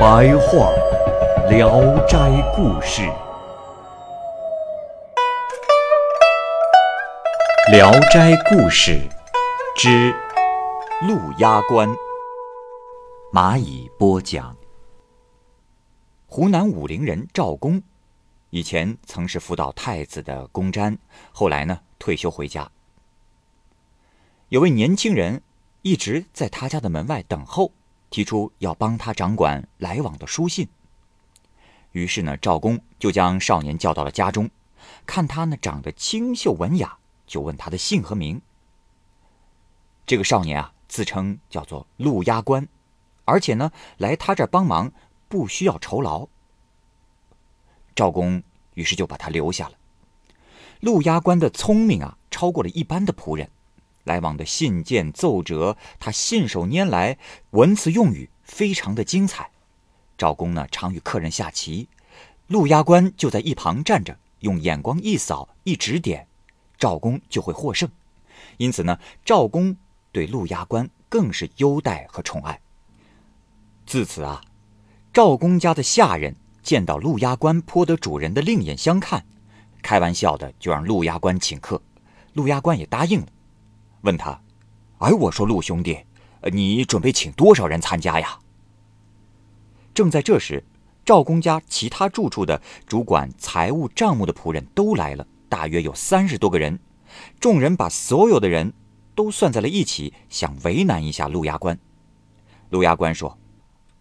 白话《聊斋故事》，《聊斋故事》之陆压关，蚂蚁播讲。湖南武陵人赵公，以前曾是辅导太子的公瞻，后来呢退休回家。有位年轻人一直在他家的门外等候，提出要帮他掌管来往的书信。于是呢，赵公就将少年叫到了家中，看他呢长得清秀文雅，就问他的姓和名。这个少年啊，自称叫做陆压关，而且呢来他这儿帮忙。不需要酬劳。赵公于是就把他留下了。陆压关的聪明啊，超过了一般的仆人。来往的信件奏折，他信手拈来，文词用语非常的精彩。赵公呢，常与客人下棋，陆压关就在一旁站着，用眼光一扫一指点，赵公就会获胜。因此呢，赵公对陆压关更是优待和宠爱。自此啊。赵公家的下人见到陆压关颇得主人的另眼相看，开玩笑的就让陆压关请客，陆压关也答应了。问他：“哎，我说陆兄弟，你准备请多少人参加呀？”正在这时，赵公家其他住处的主管财务账目的仆人都来了，大约有三十多个人。众人把所有的人都算在了一起，想为难一下陆牙关。陆牙关说：“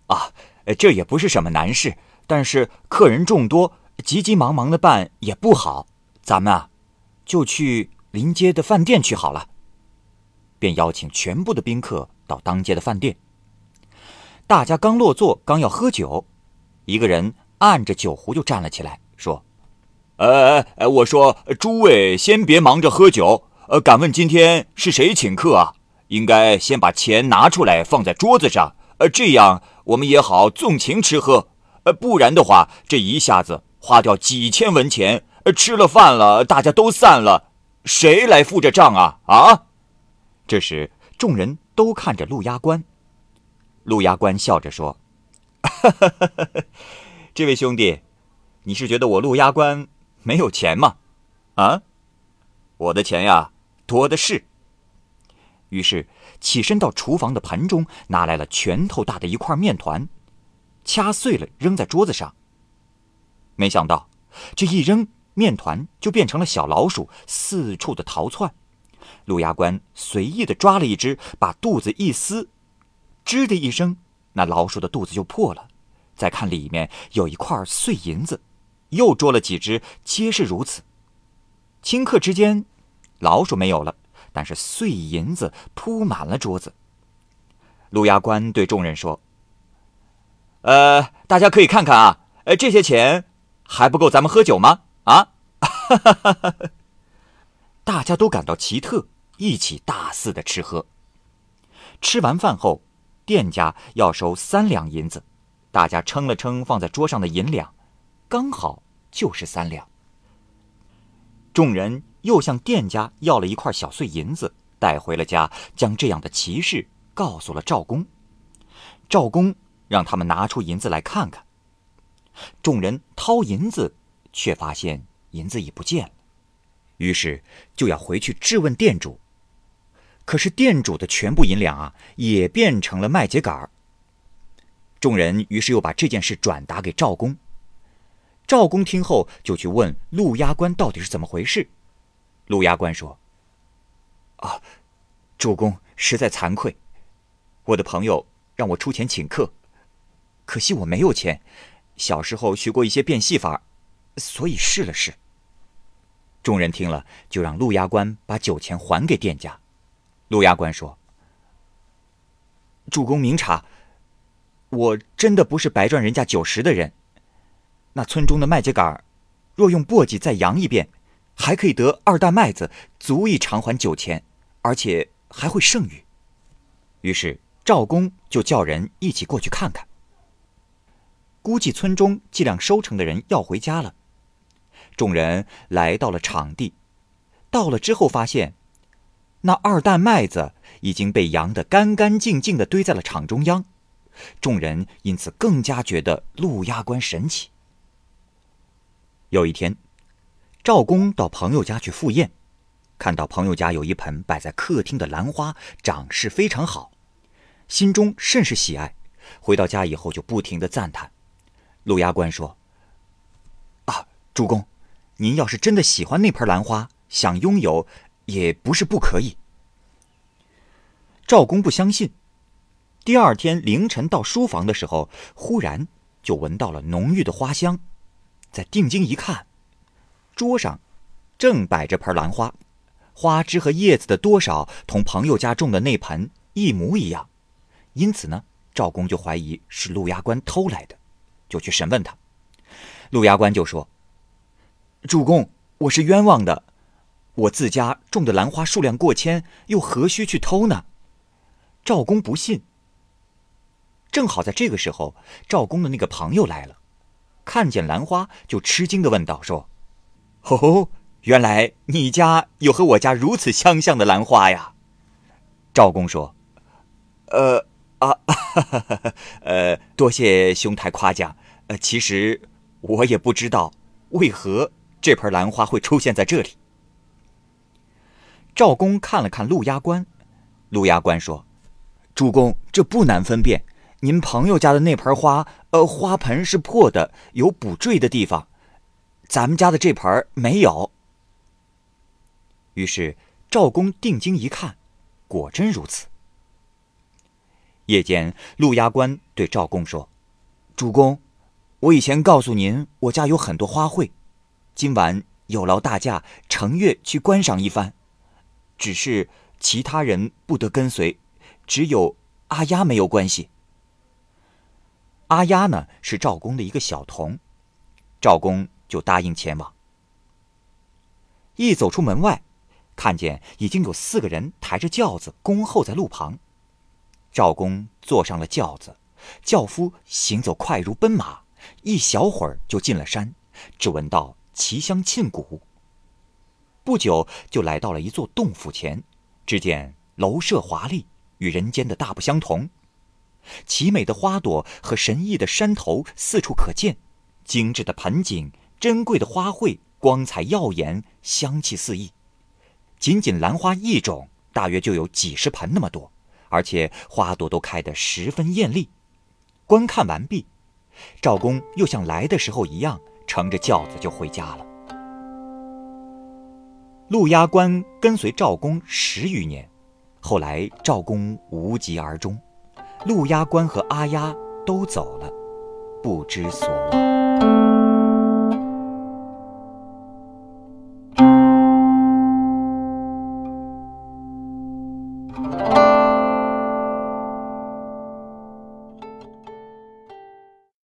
啊。”这也不是什么难事，但是客人众多，急急忙忙的办也不好。咱们啊，就去临街的饭店去好了。便邀请全部的宾客到当街的饭店。大家刚落座，刚要喝酒，一个人按着酒壶就站了起来，说：“呃，我说诸位先别忙着喝酒，呃，敢问今天是谁请客啊？应该先把钱拿出来放在桌子上，呃，这样。”我们也好纵情吃喝，呃，不然的话，这一下子花掉几千文钱，呃，吃了饭了，大家都散了，谁来付这账啊？啊！这时，众人都看着陆压关。陆压关笑着说：“这位兄弟，你是觉得我陆压关没有钱吗？啊，我的钱呀，多的是。”于是起身到厨房的盆中，拿来了拳头大的一块面团，掐碎了扔在桌子上。没想到这一扔，面团就变成了小老鼠，四处的逃窜。陆牙关随意的抓了一只，把肚子一撕，吱的一声，那老鼠的肚子就破了。再看里面有一块碎银子，又捉了几只，皆是如此。顷刻之间，老鼠没有了。但是碎银子铺满了桌子。陆牙关对众人说：“呃，大家可以看看啊，呃，这些钱还不够咱们喝酒吗？啊！” 大家都感到奇特，一起大肆的吃喝。吃完饭后，店家要收三两银子，大家称了称放在桌上的银两，刚好就是三两。众人。又向店家要了一块小碎银子，带回了家，将这样的奇事告诉了赵公。赵公让他们拿出银子来看看。众人掏银子，却发现银子已不见了，于是就要回去质问店主。可是店主的全部银两啊，也变成了麦秸秆儿。众人于是又把这件事转达给赵公。赵公听后，就去问陆压关到底是怎么回事。陆牙关说：“啊，主公实在惭愧，我的朋友让我出钱请客，可惜我没有钱。小时候学过一些变戏法，所以试了试。”众人听了，就让陆牙关把酒钱还给店家。陆牙关说：“主公明察，我真的不是白赚人家酒食的人。那村中的麦秸秆，若用簸箕再扬一遍，还可以得二担麦子，足以偿还酒钱，而且还会剩余。于是赵公就叫人一起过去看看。估计村中计量收成的人要回家了，众人来到了场地，到了之后发现，那二担麦子已经被扬得干干净净的堆在了场中央，众人因此更加觉得陆压关神奇。有一天，赵公到朋友家去赴宴，看到朋友家有一盆摆在客厅的兰花长势非常好，心中甚是喜爱，回到家以后就不停的赞叹。陆牙关说：“啊，主公，您要是真的喜欢那盆兰花，想拥有，也不是不可以。”赵公不相信。第二天凌晨到书房的时候，忽然就闻到了浓郁的花香，再定睛一看，桌上正摆着盆兰花，花枝和叶子的多少同朋友家种的那盆一模一样，因此呢，赵公就怀疑是陆牙关偷来的。就去审问他，陆牙关就说：“主公，我是冤枉的，我自家种的兰花数量过千，又何须去偷呢？”赵公不信。正好在这个时候，赵公的那个朋友来了，看见兰花就吃惊的问道：“说，哦，原来你家有和我家如此相像的兰花呀？”赵公说：“呃。”啊，哈 哈呃，多谢兄台夸奖。呃，其实我也不知道为何这盆兰花会出现在这里。赵公看了看陆压关，陆压关说：“主公，这不难分辨。您朋友家的那盆花，呃，花盆是破的，有补缀的地方。咱们家的这盆没有。”于是赵公定睛一看，果真如此。夜间，陆压关对赵公说：“主公，我以前告诉您，我家有很多花卉，今晚有劳大驾乘月去观赏一番。只是其他人不得跟随，只有阿丫没有关系。阿丫呢，是赵公的一个小童，赵公就答应前往。一走出门外，看见已经有四个人抬着轿子恭候在路旁。”赵公坐上了轿子，轿夫行走快如奔马，一小会儿就进了山，只闻到奇香沁骨。不久就来到了一座洞府前，只见楼舍华丽，与人间的大不相同。奇美的花朵和神异的山头四处可见，精致的盆景、珍贵的花卉，光彩耀眼，香气四溢。仅仅兰花一种，大约就有几十盆那么多。而且花朵都开得十分艳丽。观看完毕，赵公又像来的时候一样，乘着轿子就回家了。陆压官跟随赵公十余年，后来赵公无疾而终，陆压官和阿押都走了，不知所往。